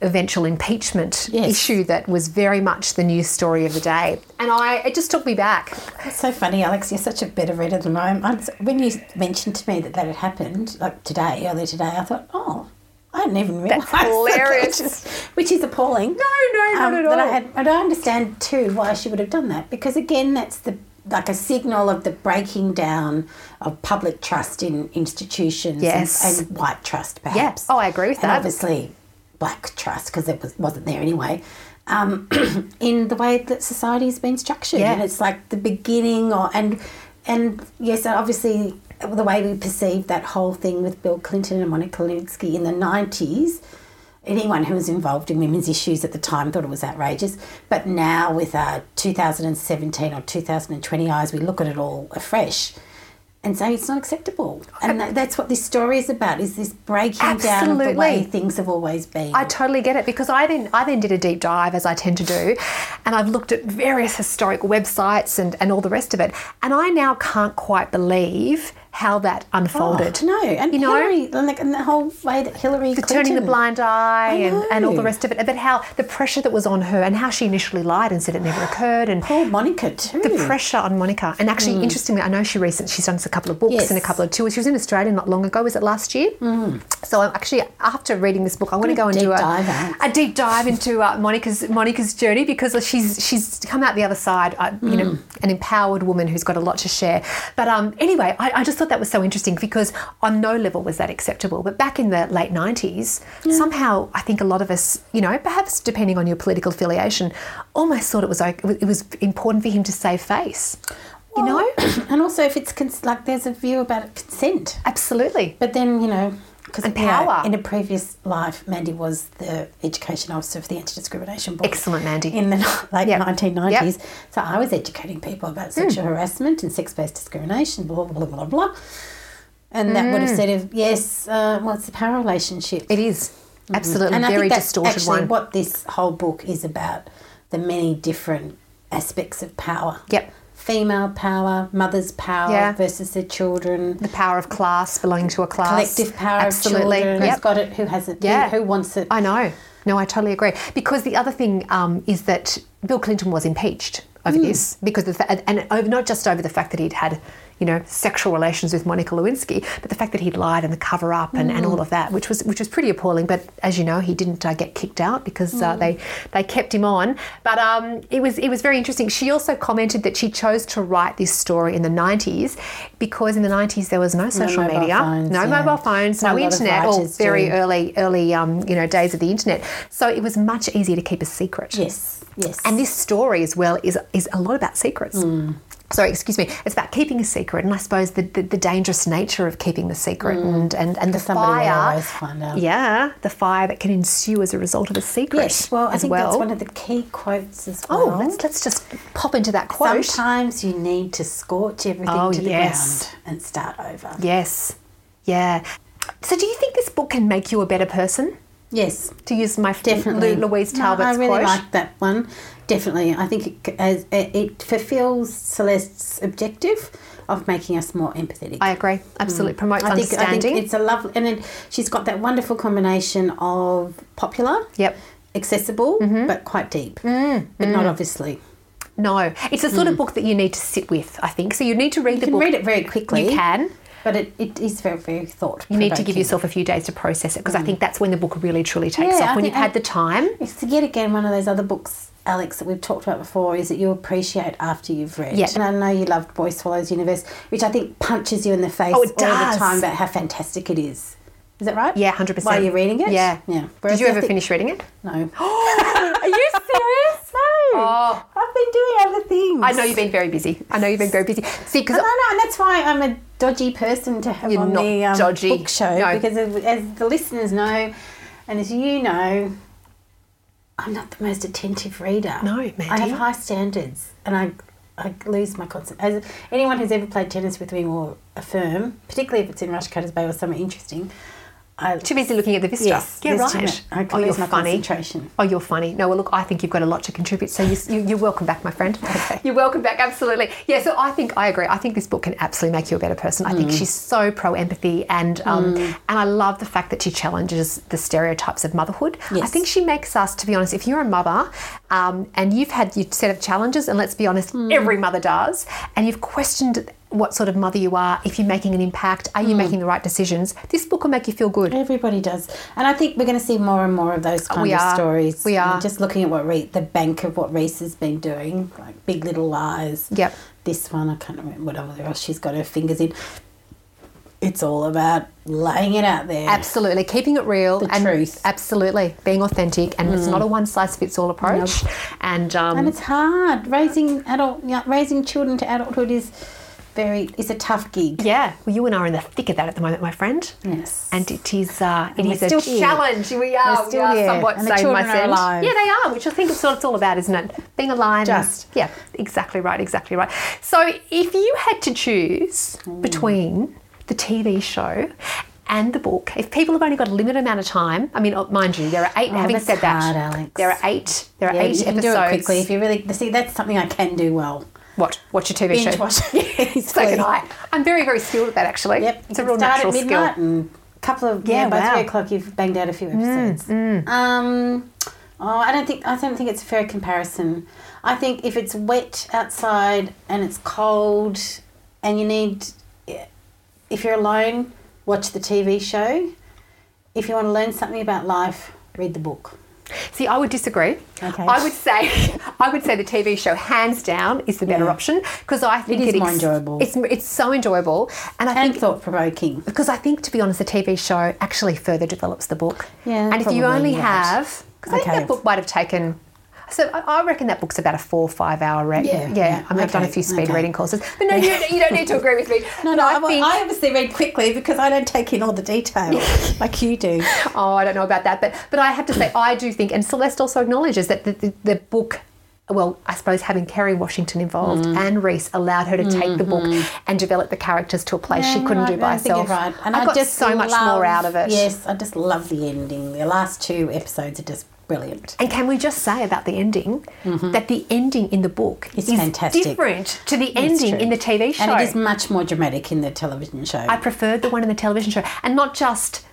eventual impeachment Yes. issue that was very much the news story of the day. And I, it just took me back. It's so funny, Alex. You're such a better reader than I am. I'm, when you mentioned to me that that had happened, like today, earlier today, I thought, oh, I hadn't even realised. that, hilarious. which, is, which is appalling. No, no, not um, at all. But I had, and I understand too why she would have done that because again, that's the like a signal of the breaking down of public trust in institutions Yes. and, and white trust, perhaps. Oh, I agree with and that. Obviously, black trust because it was, wasn't there anyway. Um, in the way that society has been structured, Yeah. and it's like the beginning, or and and yes, obviously the way we perceived that whole thing with Bill Clinton and Monica Lewinsky in the nineties. Anyone who was involved in women's issues at the time thought it was outrageous, but now with uh, 2017 or 2020 eyes, we look at it all afresh and say it's not acceptable. And that, that's what this story is about: is this breaking down of the way Absolutely. things have always been. I totally get it because I then I then did a deep dive as I tend to do, and I've looked at various historic websites and, and all the rest of it, and I now can't quite believe how that unfolded. Oh, no, and you know, Hillary, and, like, and the whole way that Hillary the Clinton, turning the blind eye and, and all the rest of it, but how the pressure that was on her and how she initially lied and said it never occurred and Poor Monica too. the pressure on Monica. And actually, interestingly, I know she recent she's done a couple of books Mm. Yes. and a couple of tours. She was in Australia not long ago. Was it last year? Mm. So I'm actually after reading this book, I want to go and do a, a deep dive into uh, Monica's Monica's journey because she's she's come out the other side. Uh, you know, Mm. An empowered woman who's got a lot to share. But um, anyway, I, I just thought that was so interesting because on no level was that acceptable. But back in the late 90s, somehow I think a lot of us, you know, perhaps depending on your political affiliation, almost thought it was okay, it was important for him to save face. You know, and also if it's cons- like there's a view about consent, absolutely. but then you know. Because And power. in a previous life, Mandy was the education officer for the Anti Discrimination Board. Excellent, Mandy. In the late Yep. 1990s. So I was educating people about sexual harassment and sex based discrimination, blah, blah, blah, blah, blah. And that would have said, if, yes, uh, well, it's the power relationship. It is absolutely Mm-hmm. and I very think that's distorted actually one. what this whole book is about the many different aspects of power. Yep. Female power, mother's power Yeah. versus their children, The power of class, belonging to a class. collective power Absolutely. of children. Yep. Who's got it? Who has it? Yeah. Who, wants it? I know. No, I totally agree. Because the other thing um, is that Bill Clinton was impeached over this because of the, fa- and over, not just over the fact that he'd had you know sexual relations with Monica Lewinsky, but the fact that he'd lied and the cover up and, and all of that, which was which was pretty appalling. But as you know, he didn't uh, get kicked out because uh, they they kept him on. But um, it was it was very interesting. She also commented that she chose to write this story in the nineties because in the nineties there was no social mobile media, phones, no yeah. mobile phones, no of internet, or very do. early early um, you know days of the internet. So it was much easier to keep a secret. Yes, yes. And this story as well is is a lot about secrets. Hmm. Sorry, excuse me. It's about keeping a secret, and I suppose the, the, the dangerous nature of keeping the secret, mm. and and, and the fire. always find out. Yeah, the fire that can ensue as a result of a secret. yes. Well, I think well. that's one of the key quotes as oh, well. Oh, let's let's just pop into that quote. Sometimes you need to scorch everything Oh, to the yes. ground and start over. Yes, yeah. So, do you think this book can make you a better person? Yes, To use my definitely. Louise No, Talbot's I really quote. like that one. Definitely, I think it, as, it fulfills Celeste's objective of making us more empathetic. I agree. Absolutely promotes Mm. I think, I think it's a lovely, and then she's got that wonderful combination of popular, Yep. accessible, Mm-hmm. but quite deep, Mm, but not obviously. No, it's the sort of book that you need to sit with. I think so. You need to read Mm. You the can book. read it very quickly. You can. But it, it is very very thought. You need to give yourself a few days to process it because I think that's when the book really truly takes Mm. Yeah, off. I When you've had the time. It's yet again one of those other books, Alex, that we've talked about before, is that you appreciate after you've read. Yeah. And I know you loved Boy Swallows Universe, which I think punches you in the face Oh, all does. the time about how fantastic it is. Is that right? Yeah, hundred percent. While you're reading it? Yeah, Yeah. Whereas Did you ever think- finish reading it? No. Are you serious? No. Oh. I've been doing other things. I know you've been very busy. I know you've been very busy. See, because No, no, and that's why I'm a dodgy person to have You're on the um, dodgy. book show No. because, as, as the listeners know, and as you know, I'm not the most attentive reader. No, I have high standards, and I I lose my concentration. As anyone who's ever played tennis with me will affirm, particularly if it's in Rushcutters Bay or somewhere interesting, I too busy looking at the vista. yes, yeah, right. I oh, you're funny. Oh, you're funny. No, well, look, I think you've got a lot to contribute. So you, you, you're welcome back, my friend. You're welcome back, absolutely. Yeah, so I think I agree. I think this book can absolutely make you a better person. I think Mm. she's so pro empathy, and um, and I love the fact that she challenges the stereotypes of motherhood. I think she makes us, to be honest, if you're a mother um, and you've had your set of challenges, and let's be honest, Mm. every mother does, and you've questioned what sort of mother you are, if you're making an impact, are Mm. you making the right decisions? This book will make you feel good. Everybody does, and I think we're going to see more and more of those kind We of are. stories. We are. just looking at what Re- the bank of what Reese has been doing, like Big Little Lies. Yep. This one, I can't remember whatever else she's got her fingers in. It's all about laying it out there. Absolutely, keeping it real The and truth. Mm. Absolutely, being authentic, and it's not a one size fits all approach. And um, And it's hard raising adult, yeah, raising children to adulthood is very is a tough gig. yeah, well, you and I are in the thick of that at the moment, my friend. Yes. And it is uh, it And is we're a still challenge. We are, We're we are here. somewhat And the same, my friend. alive. Yeah, they are, which I think is what it's all about, isn't it? Being alive. and- Just. yeah, exactly right, exactly right. So if you had to choose Mm. between the TV show and the book, if people have only got a limited amount of time, I mean, oh, mind you, there are eight. Oh, having that's said that, Alex. there are eight. There are Yeah, eight you can episodes. do it quickly if you really see. That's something I can do well. What? Watch a TV Binge show. watch. so can I. I'm very, very skilled at that actually. Yep, It's a real start natural at midnight skill. and a couple of Yeah, yeah, by wow. Mm, three o'clock you've banged out a few episodes. Um, oh, I don't think I don't think it's a fair comparison. I think if it's wet outside and it's cold, and you need, if you're alone, watch the TV show. If you want to learn something about life, read the book. See, I would disagree. Okay. I would say, I would say the TV show, hands down, is the better Yeah. option because I think is it more enjoyable. It's it's so enjoyable, and I And think thought provoking. because I think to be honest, the TV show actually further develops the book. Yeah, and if you only right. have, because I think Okay. that book might have taken. So I I reckon that book's about a four or five hour read. Yeah, yeah. yeah, I mean, I've done a few speed okay. reading courses, but no, you, you don't need to agree with me. No, no, I I, think I obviously read quickly because I don't take in all the detail like you do. Oh, I don't know about that, but but I have to say I do think, and Celeste also acknowledges that the, the, the book. Well, I suppose having Kerry Washington involved Mm. and Reese allowed her to take the book and develop the characters to a place she Mm-hmm. Couldn't right, do by I herself. right. And I, I, got just so much love- more out of it. Yes, I just love the ending. The last two episodes are just brilliant. And can we just say about the ending mm-hmm. that the ending in the book It's is fantastic. different to the ending in the TV show? And it is much more dramatic in the television show. I preferred the one in the television show, and not just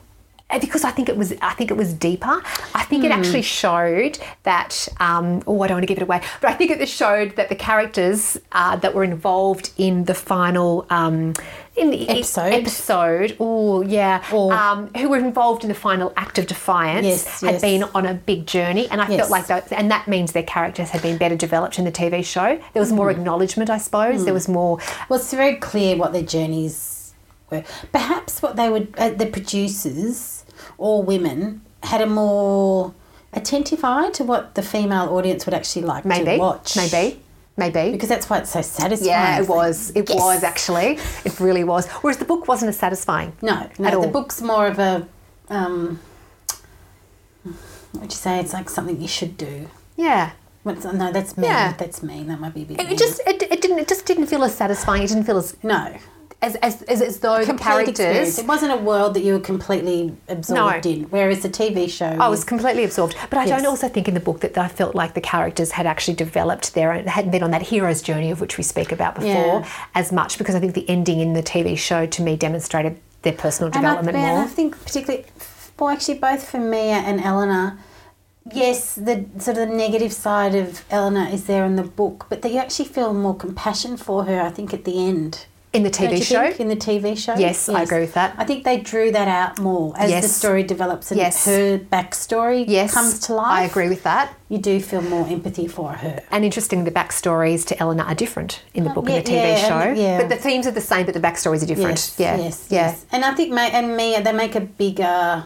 because I think it was I think it was deeper. I think Hmm. it actually showed that. Um, oh, I don't want to give it away, but I think it showed that the characters uh, that were involved in the final. Um, in the Episode. episode, oh yeah, Or- um, who were involved in the final act of defiance, Yes, had yes. been on a big journey, and I Yes. felt like that, and that means their characters had been better developed in the TV show. There was more Hmm. acknowledgement, I suppose. There was more, Well, it's very clear what their journeys were. Perhaps what they would, uh, the producers or women had a more attentive eye to what the female audience would actually like maybe, to watch. maybe, maybe. Because that's why it's so satisfying. Yeah, it was. It yes. was actually. It really was. Whereas the book wasn't as satisfying. No, no, At the book's more of a, um, what would you say? It's like something you should do. Yeah. No, that's me. Yeah. That's me. That might be a bit. It, mean. just it, it didn't it just didn't feel as satisfying. It didn't feel as no. As as, as, as though the Complete experience. characters. It wasn't a world that you were completely absorbed No. in. Whereas the TV show, I was completely absorbed, but I Yes. don't also think in the book that I felt like the characters had actually developed their own, hadn't been on that hero's journey of which we speak about before Yeah. as much because I think the ending in the TV show to me demonstrated their personal and I, development and more. I think particularly, well, actually, both for Mia and Eleanor. Yes, the sort of the negative side of Eleanor is there in the book, but you actually feel more compassion for her. I think at the end. In the TV show, think, in the TV show. Yes, I agree with that. I think they drew that out more as the story develops and Yes. her backstory yes, comes to life. I agree with that. You do feel more empathy for her. And interesting, the backstories to Eleanor are different in the uh, book yeah, and the TV yeah, show. and- yeah. But the themes are the same, but the backstories are different. Yes, yeah, yes, yes. And I think and Mia they make a bigger.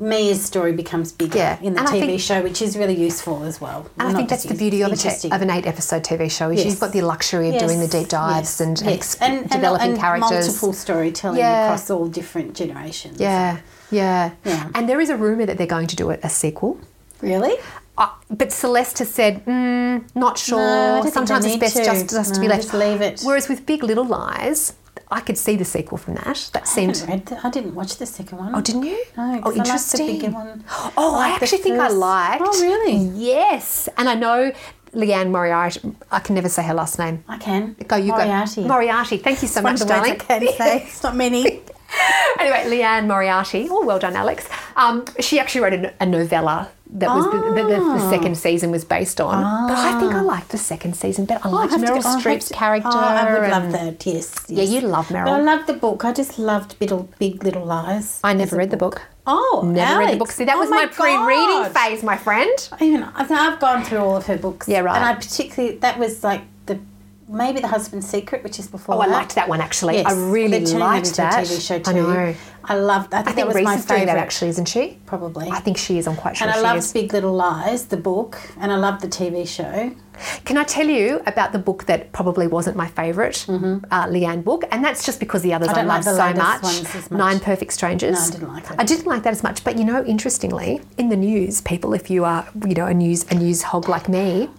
Mia's story becomes bigger Yeah, in the and TV think- show, which is really useful as well. And I think that's the beauty of, interesting. of an eight episode TV show is Yes. you've got the luxury of Yes, doing the deep dives yes, and, ex- and, developing and characters. multiple storytelling Yeah. across all different generations. Yeah, yeah, Yeah. And there is a rumor that they're going to do a, a sequel. Really? Uh, but Celeste has said, mm, not sure. No, I don't think Sometimes it's best to. just, just to be left. just leave it. Whereas with Big Little Lies, I could see the sequel from that. That I seemed. the, I didn't watch the second one. Oh, didn't you? No, oh, I liked the interesting. bigger one. Oh, I I, actually think I liked. Oh, really? Yes, and I know Liane Moriarty. I can never say her last name. I can. Go, you Moriarty. go. Moriarty. Thank you so much, of the words darling. I can say. It's not many. anyway, Liane Moriarty. Oh, well done, Alex. Um, she actually wrote a, a novella that was the, the, the, Ah. the second season was based on. But I think I liked the second season better. I liked I have Meryl go- Streep's to- character. Oh, I would love that. Yes, Yeah, you love But I Meryl. loved the book. I just loved Big, Big Little Lies. I never read the book. Oh, Never read the book. See, that Oh was my, pre-reading God. phase, my friend. Even I I've gone through all of her books. Yeah, right. And I particularly that was like maybe the husband's secret, which is before. Oh, I liked that one actually. Yes. I really liked that. TV show too. I know. I loved. I think, I think that was Reese my favorite. that actually, isn't she? Probably. I think she is. I'm quite sure and I loved is. Big Little Lies, the book, and I loved the TV show. Can I tell you about the book that probably wasn't my favorite uh, Liane book? And that's just because the others I, Mm-hmm. like love the so much. much. Nine Perfect Strangers. No, I didn't like it. I didn't like that as much. But you know, interestingly, in the news, people, if you are, you know, a news a news hog like me,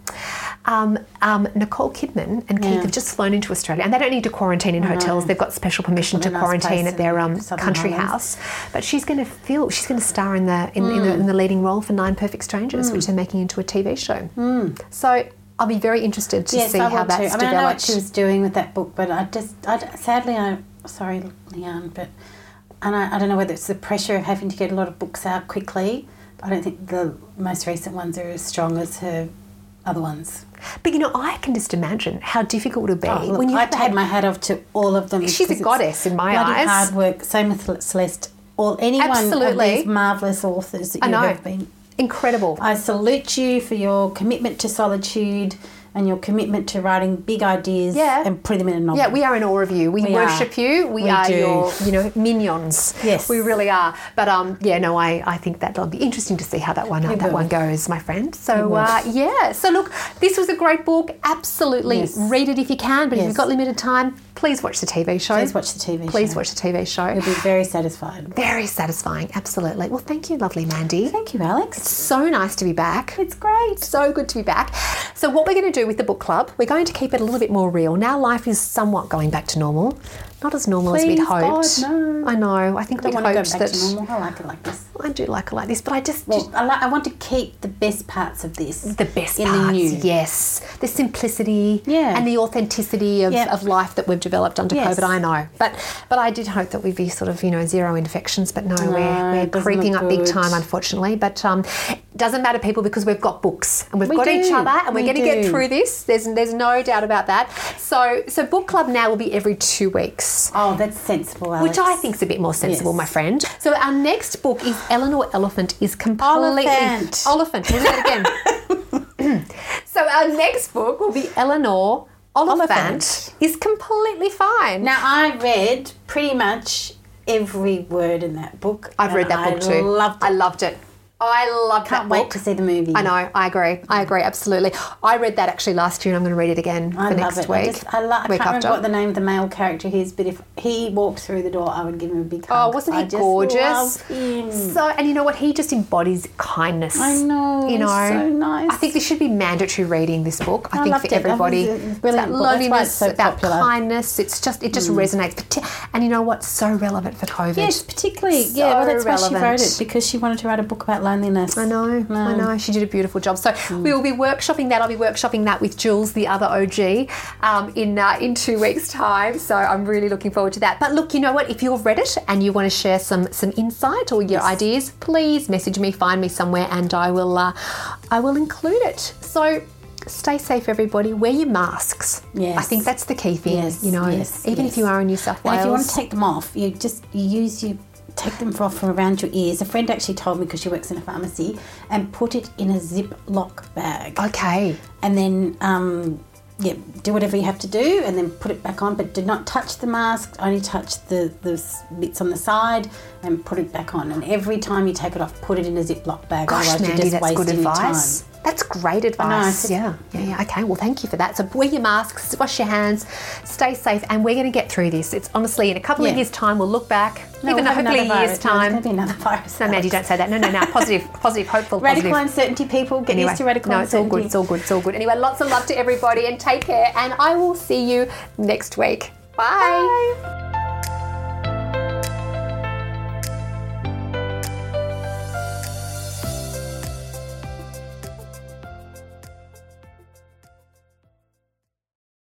um, um, Nicole Kidman and Keith Yeah. have just flown into Australia, and they don't need to quarantine in hotels. They've got special permission to quarantine at their um, country house. But she's going to feel she's going to star in the in, in, the in the leading role for Nine Perfect Strangers, Mm. which they're making into a TV show. So I'll be very interested to yes, see I how will too. I mean, I know what she was doing with that book, but I just, I, sadly, I sorry, Liane, but and I, I don't know whether it's the pressure of having to get a lot of books out quickly. I don't think the most recent ones are as strong as her other ones. But you know, I can just imagine how difficult it would be Oh, look, when you I take had my hat off to all of them. She's a goddess in my eyes. hard work. Same with Celeste. All anyone Absolutely. of these marvelous authors that you have been. incredible. I salute you for your commitment to solitude and your commitment to writing big ideas Yeah. and putting them in a novel. Yeah, we are in awe of you. We, We worship are. you. We, We are do. your, you know, minions. Yes. we really are. But um, yeah, no, I, I think that'll be interesting to see how that one that one goes, my friend. So uh, yeah. So look, this was a great book. Absolutely, Yes. read it if you can. But if you've got limited time, please watch the TV show. Please watch the TV show. Please show. watch the TV show. You'll be very satisfied. Very satisfying. Absolutely. Well, thank you, lovely Mandy. Thank you, Alex. It's So nice to be back. It's great. So good to be back. So, what we're going to do with the book club, we're going to keep it a little bit more real. Now, life is somewhat going back to normal. Not as normal as we'd hoped. God, no. I know. I think I we'd go hoped back that. to normal. I like it like this. I do like it like this, but I just, Well, I, like, I want to keep the best parts of this. the best in parts, the new. yes, the simplicity, Yeah. and the authenticity of, Yep. of life that we've developed under Yes. COVID. I know, but but I did hope that we'd be sort of you know zero infections, but no, we're, we're creeping up big time, unfortunately. But um, doesn't matter, people, because we've got books and we've We got each other, and we're going to get through this. There's there's no doubt about that. So so book club now will be every two weeks. Oh, that's sensible, Alex. Which I think is a bit more sensible, Yes. my friend. So our next book is Eleanor Elephant is completely Oliphant. Elephant. We'll do that again. so our next book will be Eleanor Oliphant, Oliphant. is completely fine. Now, I read pretty much every word in that book. I've read that book I too. Loved it. I loved it. I loved Can't that wait book. to see the movie. I know. I agree. I agree. Absolutely. I read that actually last year, and I'm going to read it again I for next it. I, week. just, I, lo- I week can't after. remember what the name of the male character is, but if he walked through the door, I would give him a big hug. Oh, wasn't he I just gorgeous? Love him. So, and you know what? He just embodies kindness. I know, You he's know, so nice. I think this should be mandatory reading. This book. I, I think for it. I everybody. a It's about book. That's why it's loneliness, so about popular. Mm. kindness. It's just it just resonates. And you know what? So relevant for COVID. Yes, particularly. So yeah, well, that's why she wrote it because she wanted to write a book about loneliness. I know, I know. She did a beautiful job. So Mm. we will be workshopping that. I'll be workshopping that with Jules, the other OG, um, in uh, in two weeks' time. So I'm really looking forward to that. But look, you know what? If you've read it and you want to share some some insight or your ideas, please message me, find me somewhere, and I will uh, I will include it. So. Stay safe, everybody. Wear your masks. Yes. I think that's the key thing. Yes, you know, yes, even yes. if you are in New South Wales. And if you want to take them off, you just you use your take them off from around your ears. A friend actually told me because she works in a pharmacy and put it in a Ziploc bag. okay. and then um, yeah, do whatever you have to do, and then put it back on. But do not touch the mask. Only touch the the bits on the side, and put it back on. And every time you take it off, put it in a Ziploc bag. Gosh, Otherwise, Mandy, you're just that's good advice. time. That's great advice. yeah, yeah, yeah. Okay, well, thank you for that. So wear your masks, wash your hands, stay safe, and we're going to get through this. It's honestly in a couple of years' time, we'll look back, No, even we'll hopefully a year's. No, time. going to be another virus. No, Mandy, don't say that. No, no, no. Positive, positive, hopeful, Radical positive. uncertainty, people. Get Anyway, used to radical no, it's all good. It's all good. It's all good. Anyway, lots of love to everybody, and take care. And I will see you next week. Bye. Bye.